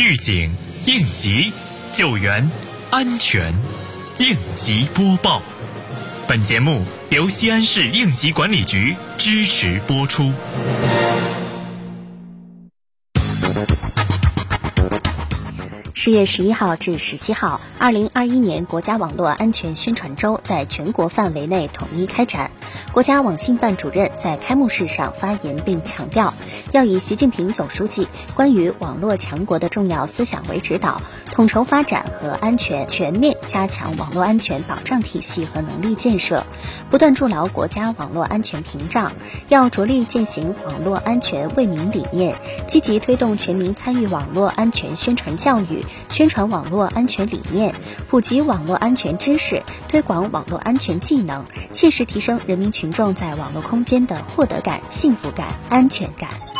预警、应急、救援、安全，应急播报。本节目由西安市应急管理局支持播出。十月十一号至十七号，二零二一年国家网络安全宣传周在全国范围内统一开展。国家网信办主任在开幕式上发言，并强调，要以习近平总书记关于网络强国的重要思想为指导，统筹发展和安全，全面加强网络安全保障体系和能力建设，不断筑牢国家网络安全屏障。要着力践行网络安全为民理念，积极推动全民参与网络安全宣传教育。宣传网络安全理念，普及网络安全知识，推广网络安全技能，切实提升人民群众在网络空间的获得感、幸福感、安全感。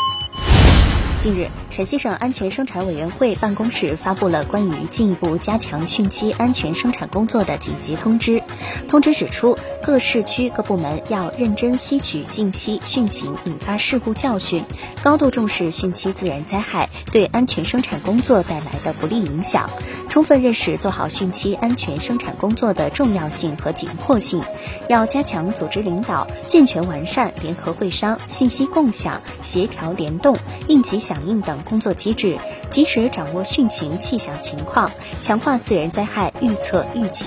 近日，陕西省安全生产委员会办公室发布了关于进一步加强汛期安全生产工作的紧急通知。通知指出，各市区各部门要认真吸取近期汛情引发事故教训，高度重视汛期自然灾害对安全生产工作带来的不利影响，充分认识做好汛期安全生产工作的重要性和紧迫性。要加强组织领导，健全完善联合会商、信息共享、协调联动、应急。响应等工作机制，及时掌握汛情气象情况，强化自然灾害预测预警。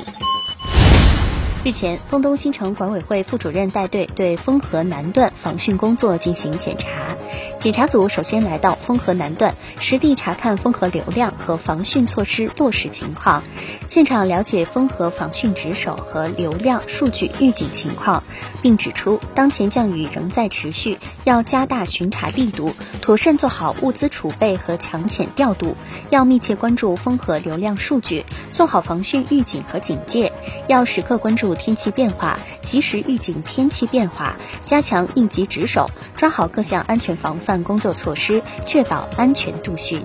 日前，沣东新城管委会副主任带队对沣河南段防汛工作进行检查。检查组首先来到丰河南段，实地查看丰河流量和防汛措施落实情况，现场了解丰河防汛值守和流量数据预警情况，并指出当前降雨仍在持续，要加大巡查力度，妥善做好物资储备和抢险调度，要密切关注丰河流量数据，做好防汛预警和警戒，要时刻关注天气变化，及时预警天气变化，加强应急值守，抓好各项安全防范。工作措施，确保安全度汛。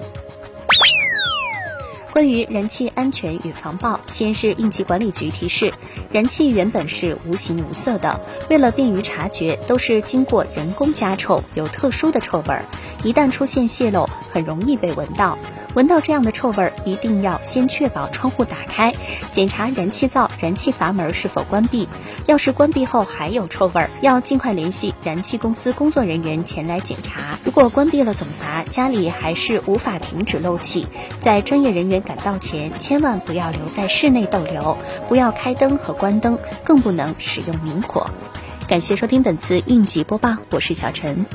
关于燃气安全与防爆，西安市应急管理局提示，燃气原本是无形无色的，为了便于察觉，都是经过人工加臭，有特殊的臭味儿，一旦出现泄漏，很容易被闻到。闻到这样的臭味儿，一定要先确保窗户打开，检查燃气灶、燃气阀门是否关闭。要是关闭后还有臭味儿，要尽快联系燃气公司工作人员前来检查。如果关闭了总阀，家里还是无法停止漏气，在专业人员赶到前，千万不要留在室内逗留，不要开灯和关灯，更不能使用明火。感谢收听本次应急播报，我是小陈。